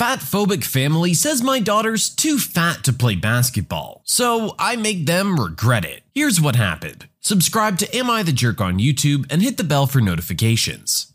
Fat phobic family says my daughter's too fat to play basketball, so I make them regret it. Here's what happened. Subscribe to Am I the Jerk on YouTube and hit the bell for notifications.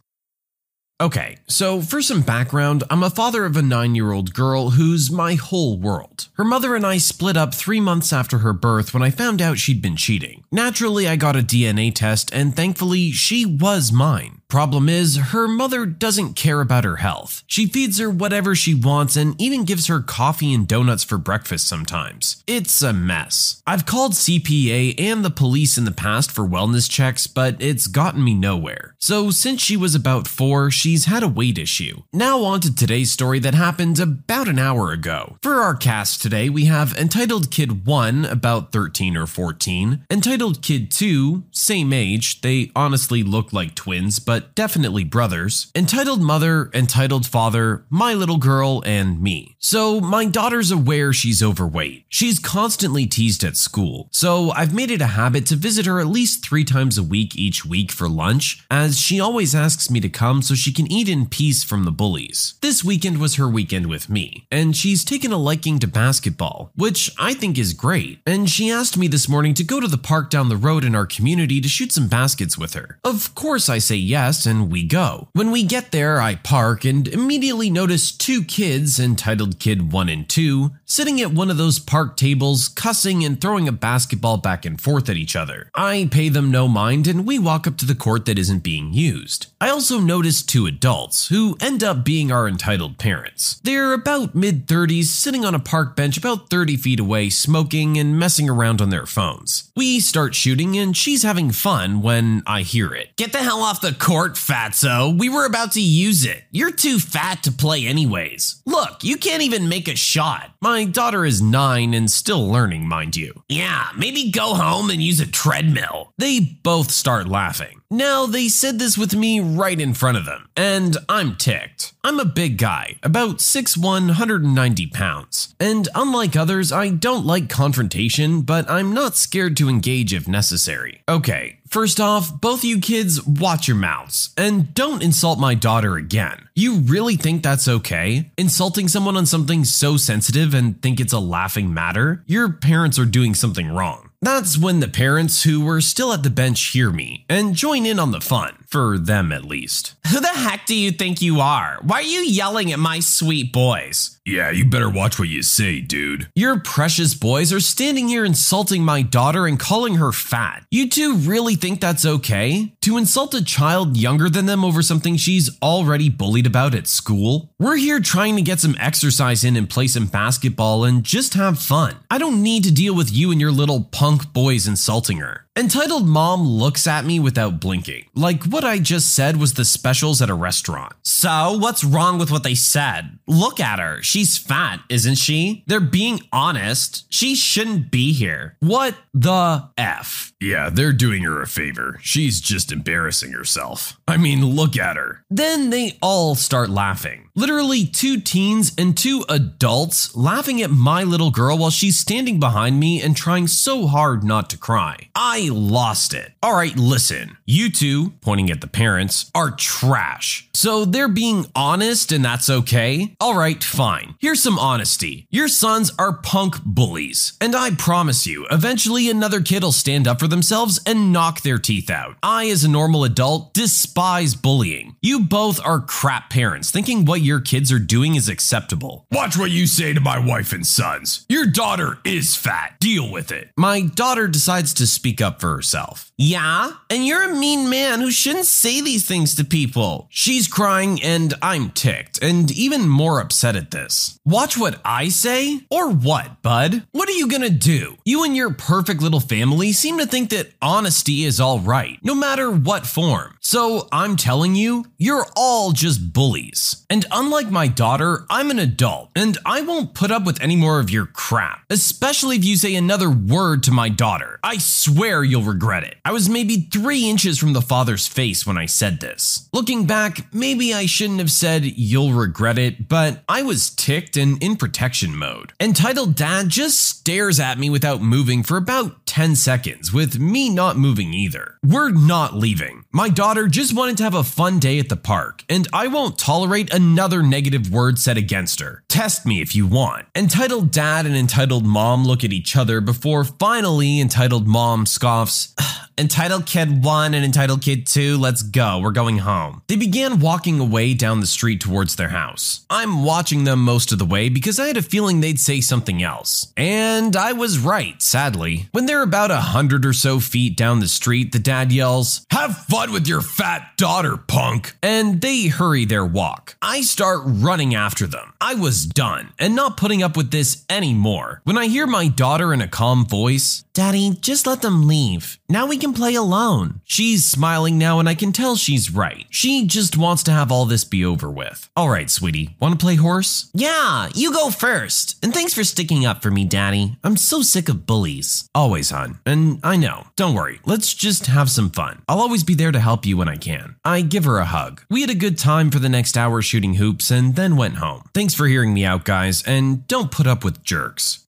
Okay, so for some background, I'm a father of a nine year old girl who's my whole world. Her mother and I split up three months after her birth when I found out she'd been cheating. Naturally, I got a DNA test, and thankfully, she was mine. Problem is, her mother doesn't care about her health. She feeds her whatever she wants and even gives her coffee and donuts for breakfast sometimes. It's a mess. I've called CPA and the police in the past for wellness checks, but it's gotten me nowhere. So, since she was about four, she's had a weight issue. Now, on to today's story that happened about an hour ago. For our cast today, we have Entitled Kid 1, about 13 or 14, Entitled Kid 2, same age, they honestly look like twins, but definitely brothers, entitled mother, entitled father, my little girl, and me. So my daughter's aware she's overweight. She's constantly teased at school, so I've made it a habit to visit her at least three times a week each week for lunch, as she always asks me to come so she can eat in peace from the bullies. This weekend was her weekend with me, and she's taken a liking to basketball, which I think is great. And she asked me this morning to go to the park down the road in our community to shoot some baskets with her. Of course, I say yes, and we go. When we get there, I park and immediately notice two kids, entitled Kid 1 and 2, sitting at one of those park tables, cussing and throwing a basketball back and forth at each other. I pay them no mind and we walk up to the court that isn't being used. I also notice two adults who end up being our entitled parents. They're about mid 30s, sitting on a park bench about 30 feet away, smoking and messing around on their phones. We start shooting and she's having fun when I hear it. Get the hell off the court, fatso. We were about to use it. You're too fat to play anyways. Look, you can't even make a shot. My daughter is nine and still learning, mind you. Yeah, maybe go home and use a treadmill. They both start laughing. Now, they said this with me right in front of them, and I'm ticked. I'm a big guy, about 6'1, 190 pounds. And unlike others, I don't like confrontation, but I'm not scared to engage if necessary. Okay, First off, both you kids, watch your mouths and don't insult my daughter again. You really think that's okay? Insulting someone on something so sensitive and think it's a laughing matter? Your parents are doing something wrong. That's when the parents who were still at the bench hear me and join in on the fun, for them at least. Who the heck do you think you are? Why are you yelling at my sweet boys? Yeah, you better watch what you say, dude. Your precious boys are standing here insulting my daughter and calling her fat. You two really think that's okay? To insult a child younger than them over something she's already bullied about at school? We're here trying to get some exercise in and play some basketball and just have fun. I don't need to deal with you and your little punk boys insulting her. Entitled Mom looks at me without blinking, like what I just said was the specials at a restaurant. So, what's wrong with what they said? Look at her. She's fat, isn't she? They're being honest. She shouldn't be here. What the F? Yeah, they're doing her a favor. She's just embarrassing herself. I mean, look at her. Then they all start laughing. Literally, two teens and two adults laughing at my little girl while she's standing behind me and trying so hard not to cry. I lost it. All right, listen. You two, pointing at the parents, are trash. So they're being honest and that's okay? All right, fine. Here's some honesty. Your sons are punk bullies. And I promise you, eventually another kid will stand up for themselves and knock their teeth out. I, as a normal adult, despise bullying. You both are crap parents, thinking what your kids are doing is acceptable. Watch what you say to my wife and sons. Your daughter is fat. Deal with it. My daughter decides to speak up for herself. Yeah? And you're a mean man who shouldn't say these things to people. She's crying and I'm ticked and even more upset at this. Watch what I say? Or what, bud? What are you gonna do? You and your perfect little family seem to think that honesty is all right, no matter what form. So I'm telling you, you're all just bullies. And unlike my daughter, I'm an adult and I won't put up with any more of your crap, especially if you say another word to my daughter. I swear you'll regret it. I was maybe three inches from the father's face when I said this. Looking back, maybe I shouldn't have said you'll regret it, but I was ticked and in protection mode. Entitled Dad just stares at me without moving for about 10 seconds, with me not moving either. We're not leaving. My daughter just wanted to have a fun day at the park, and I won't tolerate another other negative word said against her. Test me if you want. Entitled dad and entitled mom look at each other before finally entitled mom scoffs. Entitled Kid 1 and Entitled Kid 2, let's go, we're going home. They began walking away down the street towards their house. I'm watching them most of the way because I had a feeling they'd say something else. And I was right, sadly. When they're about a hundred or so feet down the street, the dad yells, Have fun with your fat daughter, punk! And they hurry their walk. I start running after them. I was done and not putting up with this anymore. When I hear my daughter in a calm voice, Daddy, just let them leave. Now we can play alone. She's smiling now, and I can tell she's right. She just wants to have all this be over with. All right, sweetie, want to play horse? Yeah, you go first. And thanks for sticking up for me, Daddy. I'm so sick of bullies. Always, hon. And I know. Don't worry. Let's just have some fun. I'll always be there to help you when I can. I give her a hug. We had a good time for the next hour shooting hoops and then went home. Thanks for hearing me out, guys, and don't put up with jerks.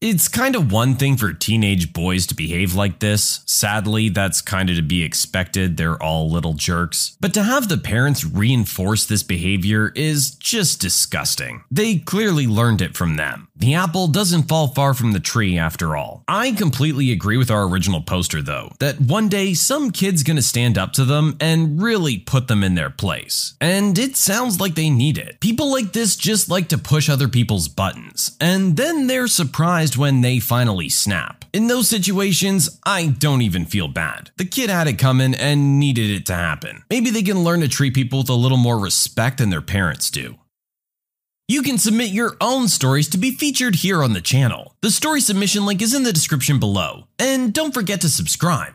It's kind of one thing for teenage boys to behave like this. Sadly, that's kind of to be expected. They're all little jerks. But to have the parents reinforce this behavior is just disgusting. They clearly learned it from them. The apple doesn't fall far from the tree after all. I completely agree with our original poster though, that one day some kid's gonna stand up to them and really put them in their place. And it sounds like they need it. People like this just like to push other people's buttons, and then they're surprised when they finally snap. In those situations, I don't even feel bad. The kid had it coming and needed it to happen. Maybe they can learn to treat people with a little more respect than their parents do. You can submit your own stories to be featured here on the channel. The story submission link is in the description below. And don't forget to subscribe.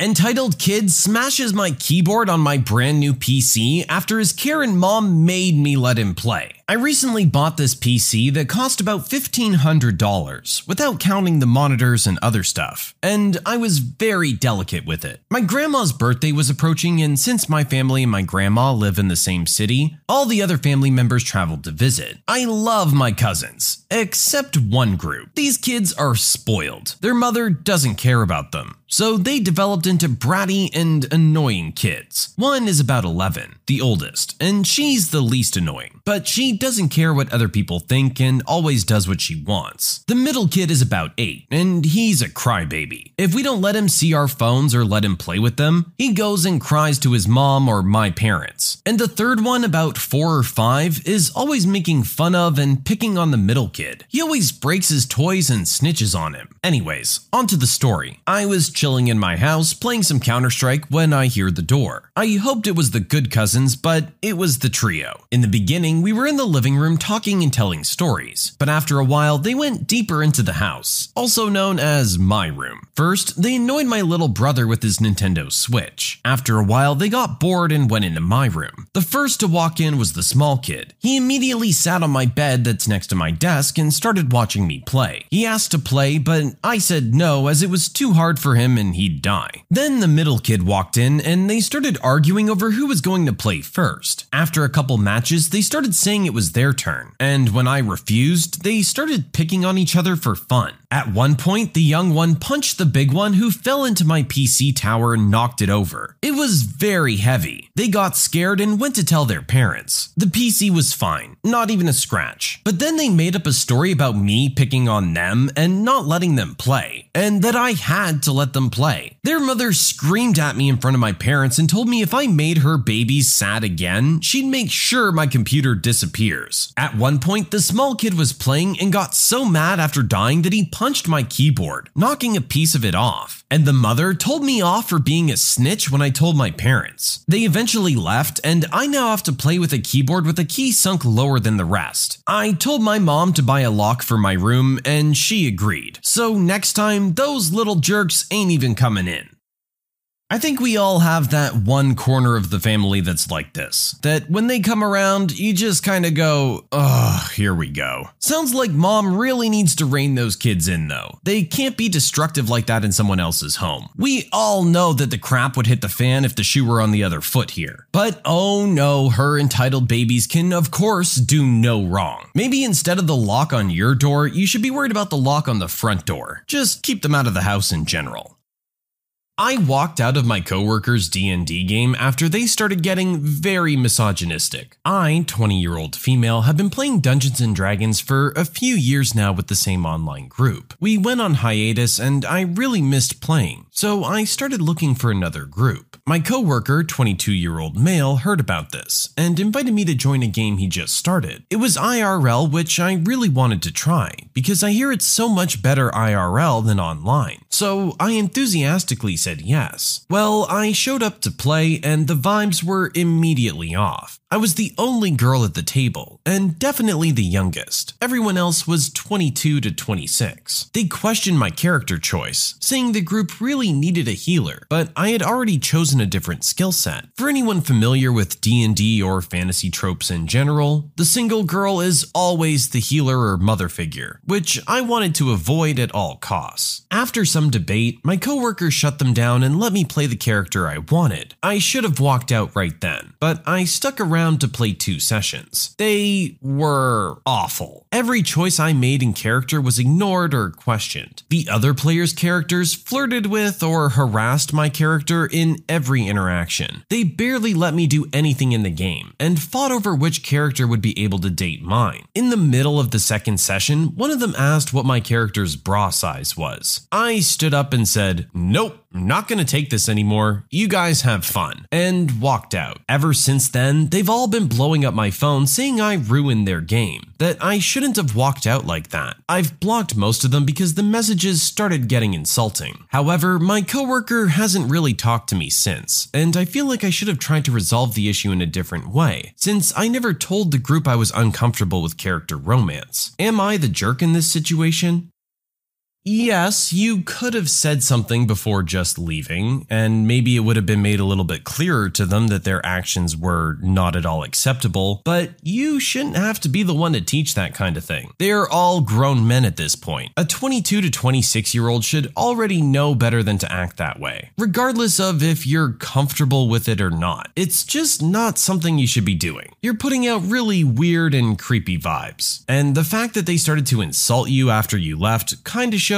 Entitled Kid smashes my keyboard on my brand new PC after his Karen mom made me let him play. I recently bought this PC that cost about $1,500 without counting the monitors and other stuff, and I was very delicate with it. My grandma's birthday was approaching, and since my family and my grandma live in the same city, all the other family members traveled to visit. I love my cousins, except one group. These kids are spoiled. Their mother doesn't care about them. So they developed into bratty and annoying kids. One is about 11, the oldest, and she's the least annoying, but she doesn't care what other people think and always does what she wants. The middle kid is about 8, and he's a crybaby. If we don't let him see our phones or let him play with them, he goes and cries to his mom or my parents. And the third one, about 4 or 5, is always making fun of and picking on the middle kid. He always breaks his toys and snitches on him. Anyways, onto the story. I was chilling in my house playing some Counter Strike when I hear the door. I hoped it was the good cousins, but it was the trio. In the beginning, we were in the living room talking and telling stories, but after a while, they went deeper into the house, also known as my room. First, they annoyed my little brother with his Nintendo Switch. After a while, they got bored and went into my room. The first to walk in was the small kid. He immediately sat on my bed that's next to my desk and started watching me play. He asked to play, but I said no as it was too hard for him and he'd die. Then the middle kid walked in and they started arguing over who was going to play first. After a couple matches, they started saying it was their turn, and when I refused, they started picking on each other for fun. At one point, the young one punched the big one who fell into my PC tower and knocked it over. It was very heavy. They got scared and went to tell their parents. The PC was fine, not even a scratch. But then they made up a story about me picking on them and not letting them play, and that I had to let them play. Their mother screamed at me in front of my parents and told me if I made her babies sad again, she'd make sure my computer disappears. At one point, the small kid was playing and got so mad after dying that he punched my keyboard, knocking a piece of it off. And the mother told me off for being a snitch when I told my parents. They eventually left, and I now have to play with a keyboard with a key sunk lower than the rest. I told my mom to buy a lock for my room, and she agreed. So next time, those little jerks ain't even coming in. I think we all have that one corner of the family that's like this. That when they come around, you just kind of go, ugh, here we go. Sounds like mom really needs to rein those kids in though. They can't be destructive like that in someone else's home. We all know that the crap would hit the fan if the shoe were on the other foot here. But oh no, her entitled babies can of course do no wrong. Maybe instead of the lock on your door, you should be worried about the lock on the front door. Just keep them out of the house in general. I walked out of my coworker's D&D game after they started getting very misogynistic. I, 20-year-old female, have been playing Dungeons & Dragons for a few years now with the same online group. We went on hiatus and I really missed playing, so I started looking for another group. My coworker, 22-year-old male, heard about this and invited me to join a game he just started. It was IRL, which I really wanted to try because I hear it's so much better IRL than online. So I enthusiastically said yes. Well, I showed up to play and the vibes were immediately off. I was the only girl at the table, and definitely the youngest. Everyone else was 22 to 26. They questioned my character choice, saying the group really needed a healer, but I had already chosen a different skill set. For anyone familiar with D&D or fantasy tropes in general, the single girl is always the healer or mother figure, which I wanted to avoid at all costs. After some debate, my coworker shut them down and let me play the character I wanted. I should have walked out right then, but I stuck around to play two sessions. They were awful. Every choice I made in character was ignored or questioned. The other players' characters flirted with or harassed my character in every interaction. They barely let me do anything in the game and fought over which character would be able to date mine. In the middle of the second session, one of them asked what my character's bra size was. I stood up and said, Nope, not gonna take this anymore. You guys have fun. And walked out. Ever since then, they've all been blowing up my phone saying I ruined their game, that I shouldn't have walked out like that. I've blocked most of them because the messages started getting insulting. However, my coworker hasn't really talked to me since, and I feel like I should have tried to resolve the issue in a different way, since I never told the group I was uncomfortable with character romance. Am I the jerk in this situation? Yes, you could have said something before just leaving, and maybe it would have been made a little bit clearer to them that their actions were not at all acceptable, but you shouldn't have to be the one to teach that kind of thing. They're all grown men at this point. A 22 to 26 year old should already know better than to act that way, regardless of if you're comfortable with it or not. It's just not something you should be doing. You're putting out really weird and creepy vibes, and the fact that they started to insult you after you left kind of shows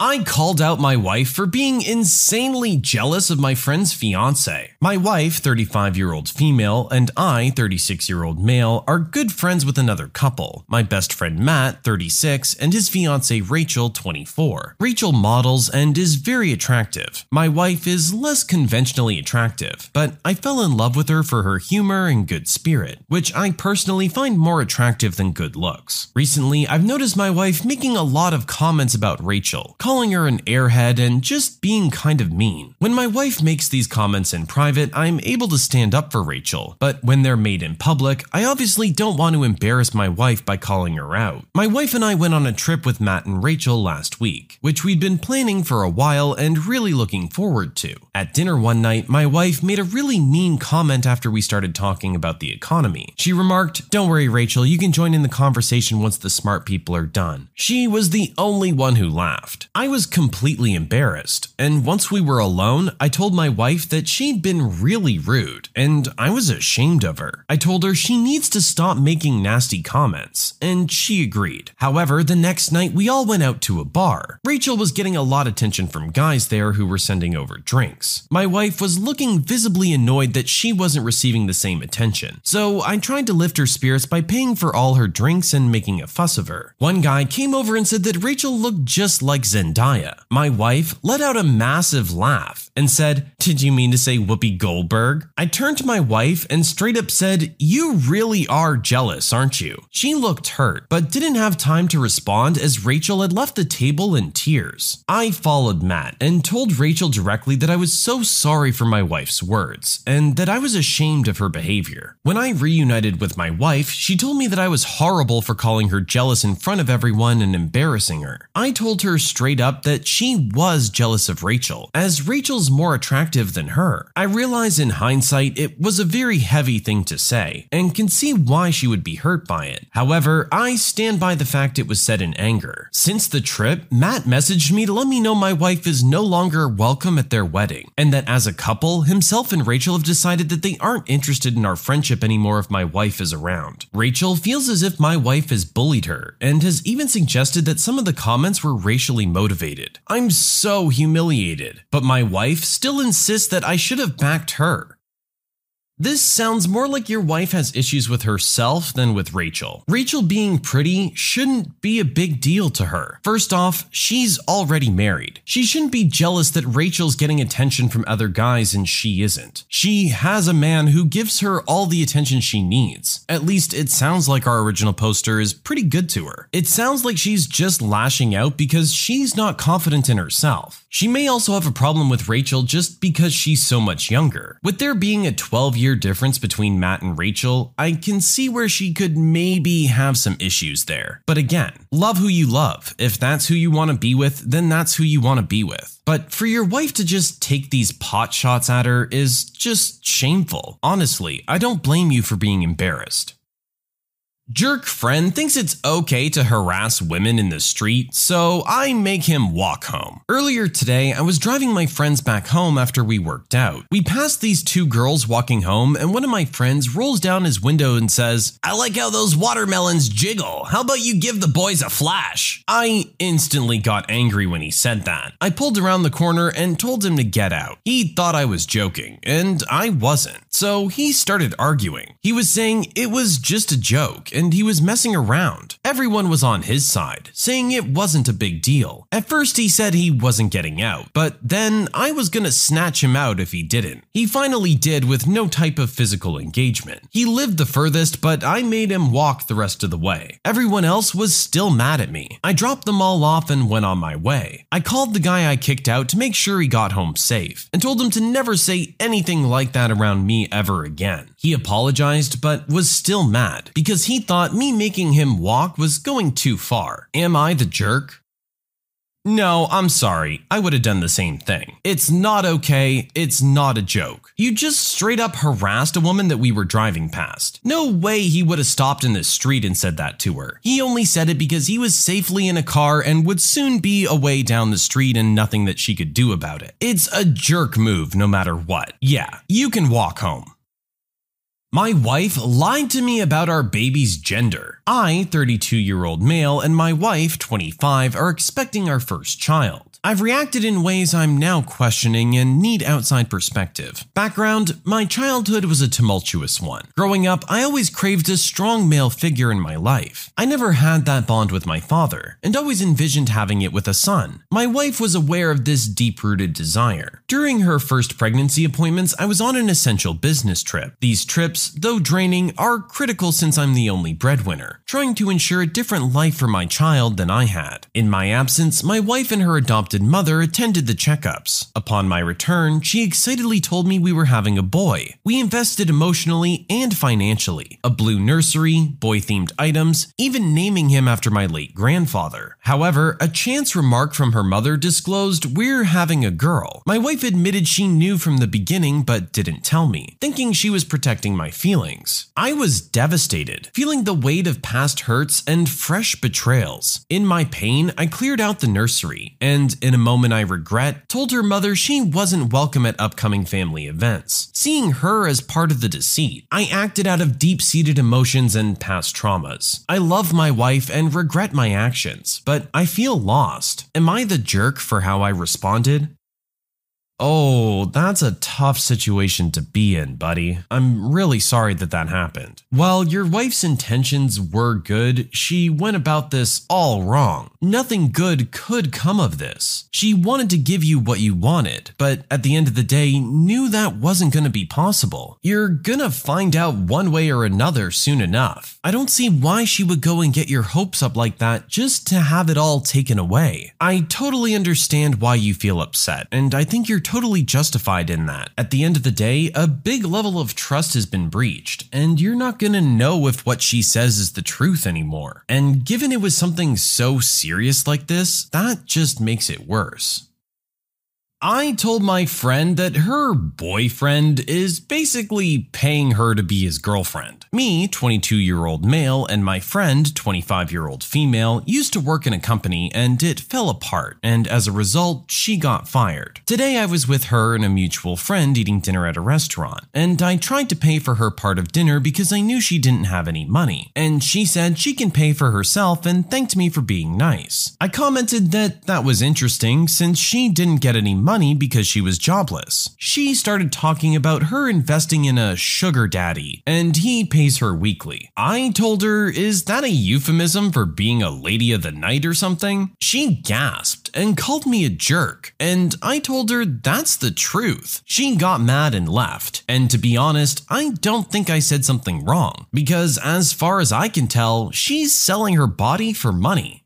I called out my wife for being insanely jealous of my friend's fiance. My wife, 35 year old female, and I, 36 year old male, are good friends with another couple. My best friend Matt, 36, and his fiance Rachel, 24. Rachel models and is very attractive. My wife is less conventionally attractive, but I fell in love with her for her humor and good spirit, which I personally find more attractive than good looks. Recently, I've noticed my wife making a lot of comments about Rachel calling her an airhead and just being kind of mean. When my wife makes these comments in private, I'm able to stand up for Rachel, but when they're made in public, I obviously don't want to embarrass my wife by calling her out. My wife and I went on a trip with Matt and Rachel last week, which we'd been planning for a while and really looking forward to. At dinner one night, my wife made a really mean comment after we started talking about the economy. She remarked, Don't worry, Rachel, you can join in the conversation once the smart people are done. She was the only one who laughed. I was completely embarrassed, and once we were alone, I told my wife that she'd been really rude, and I was ashamed of her. I told her she needs to stop making nasty comments, and she agreed. However, the next night we all went out to a bar. Rachel was getting a lot of attention from guys there who were sending over drinks. My wife was looking visibly annoyed that she wasn't receiving the same attention, so I tried to lift her spirits by paying for all her drinks and making a fuss of her. One guy came over and said that Rachel looked just like Zendaya Zendaya. My wife let out a massive laugh and said, Did you mean to say Whoopi Goldberg? I turned to my wife and straight up said, You really are jealous, aren't you? She looked hurt, but didn't have time to respond as Rachel had left the table in tears. I followed Matt and told Rachel directly that I was so sorry for my wife's words and that I was ashamed of her behavior. When I reunited with my wife, she told me that I was horrible for calling her jealous in front of everyone and embarrassing her. I told her straight up that she was jealous of Rachel, as Rachel's more attractive than her. I realize in hindsight it was a very heavy thing to say, and can see why she would be hurt by it. However, I stand by the fact it was said in anger. Since the trip, Matt messaged me to let me know my wife is no longer welcome at their wedding, and that as a couple, himself and Rachel have decided that they aren't interested in our friendship anymore if my wife is around. Rachel feels as if my wife has bullied her, and has even suggested that some of the comments were racially motivated. I'm so humiliated, but my wife still insists that I should have backed her. This sounds more like your wife has issues with herself than with Rachel. Rachel being pretty shouldn't be a big deal to her. First off, she's already married. She shouldn't be jealous that Rachel's getting attention from other guys and she isn't. She has a man who gives her all the attention she needs. At least it sounds like our original poster is pretty good to her. It sounds like she's just lashing out because she's not confident in herself. She may also have a problem with Rachel just because she's so much younger. With there being a 12 year difference between Matt and Rachel, I can see where she could maybe have some issues there. But again, love who you love. If that's who you want to be with, then that's who you want to be with. But for your wife to just take these pot shots at her is just shameful. Honestly, I don't blame you for being embarrassed. Jerk friend thinks it's okay to harass women in the street, so I make him walk home. Earlier today, I was driving my friends back home after we worked out. We passed these two girls walking home, and one of my friends rolls down his window and says, I like how those watermelons jiggle. How about you give the boys a flash? I instantly got angry when he said that. I pulled around the corner and told him to get out. He thought I was joking, and I wasn't. So he started arguing. He was saying it was just a joke and he was messing around. Everyone was on his side, saying it wasn't a big deal. At first, he said he wasn't getting out, but then I was gonna snatch him out if he didn't. He finally did with no type of physical engagement. He lived the furthest, but I made him walk the rest of the way. Everyone else was still mad at me. I dropped them all off and went on my way. I called the guy I kicked out to make sure he got home safe and told him to never say anything like that around me ever again. He apologized, but was still mad because he thought me making him walk was going too far. Am I the jerk? No, I'm sorry. I would have done the same thing. It's not okay. It's not a joke. You just straight up harassed a woman that we were driving past. No way he would have stopped in the street and said that to her. He only said it because he was safely in a car and would soon be away down the street and nothing that she could do about it. It's a jerk move no matter what. Yeah, you can walk home. My wife lied to me about our baby's gender. I, 32 year old male, and my wife, 25, are expecting our first child. I've reacted in ways I'm now questioning and need outside perspective. Background My childhood was a tumultuous one. Growing up, I always craved a strong male figure in my life. I never had that bond with my father, and always envisioned having it with a son. My wife was aware of this deep rooted desire. During her first pregnancy appointments, I was on an essential business trip. These trips, though draining, are critical since I'm the only breadwinner, trying to ensure a different life for my child than I had. In my absence, my wife and her adopted mother attended the checkups. Upon my return, she excitedly told me we were having a boy. We invested emotionally and financially. A blue nursery, boy themed items, even naming him after my late grandfather. However, a chance remark from her mother disclosed we're having a girl. My wife admitted she knew from the beginning but didn't tell me, thinking she was protecting my feelings. I was devastated, feeling the weight of past hurts and fresh betrayals. In my pain, I cleared out the nursery and, in a moment I regret, told her mother she wasn't welcome at upcoming family events. Seeing her as part of the deceit, I acted out of deep seated emotions and past traumas. I love my wife and regret my actions, but I feel lost. Am I the jerk for how I responded? Oh, that's a tough situation to be in, buddy. I'm really sorry that that happened. While your wife's intentions were good, she went about this all wrong. Nothing good could come of this. She wanted to give you what you wanted, but at the end of the day, knew that wasn't going to be possible. You're gonna find out one way or another soon enough. I don't see why she would go and get your hopes up like that just to have it all taken away. I totally understand why you feel upset, and I think you're totally justified in that. At the end of the day, a big level of trust has been breached, and you're not gonna know if what she says is the truth anymore. And given it was something so serious like this, that just makes it worse. I told my friend that her boyfriend is basically paying her to be his girlfriend. Me, 22 year old male, and my friend, 25 year old female, used to work in a company and it fell apart, and as a result, she got fired. Today I was with her and a mutual friend eating dinner at a restaurant, and I tried to pay for her part of dinner because I knew she didn't have any money, and she said she can pay for herself and thanked me for being nice. I commented that that was interesting since she didn't get any money money because she was jobless. She started talking about her investing in a sugar daddy, and he pays her weekly. I told her, Is that a euphemism for being a lady of the night or something? She gasped and called me a jerk, and I told her that's the truth. She got mad and left, and to be honest, I don't think I said something wrong, because as far as I can tell, she's selling her body for money.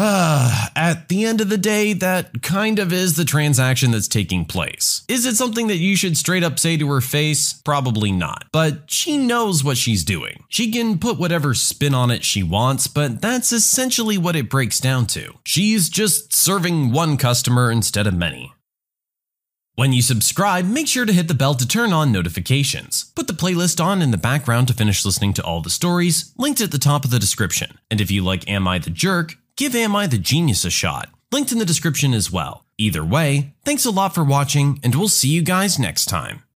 Ah, at the end of the day, that kind of is the transaction that's taking place. Is it something that you should straight up say to her face? Probably not. But she knows what she's doing. She can put whatever spin on it she wants, but that's essentially what it breaks down to. She's just serving one customer instead of many. When you subscribe, make sure to hit the bell to turn on notifications. Put the playlist on in the background to finish listening to all the stories, linked at the top of the description. And if you like Am I the Jerk, give Am I the Genius a shot. Linked in the description as well. Either way, thanks a lot for watching, and we'll see you guys next time.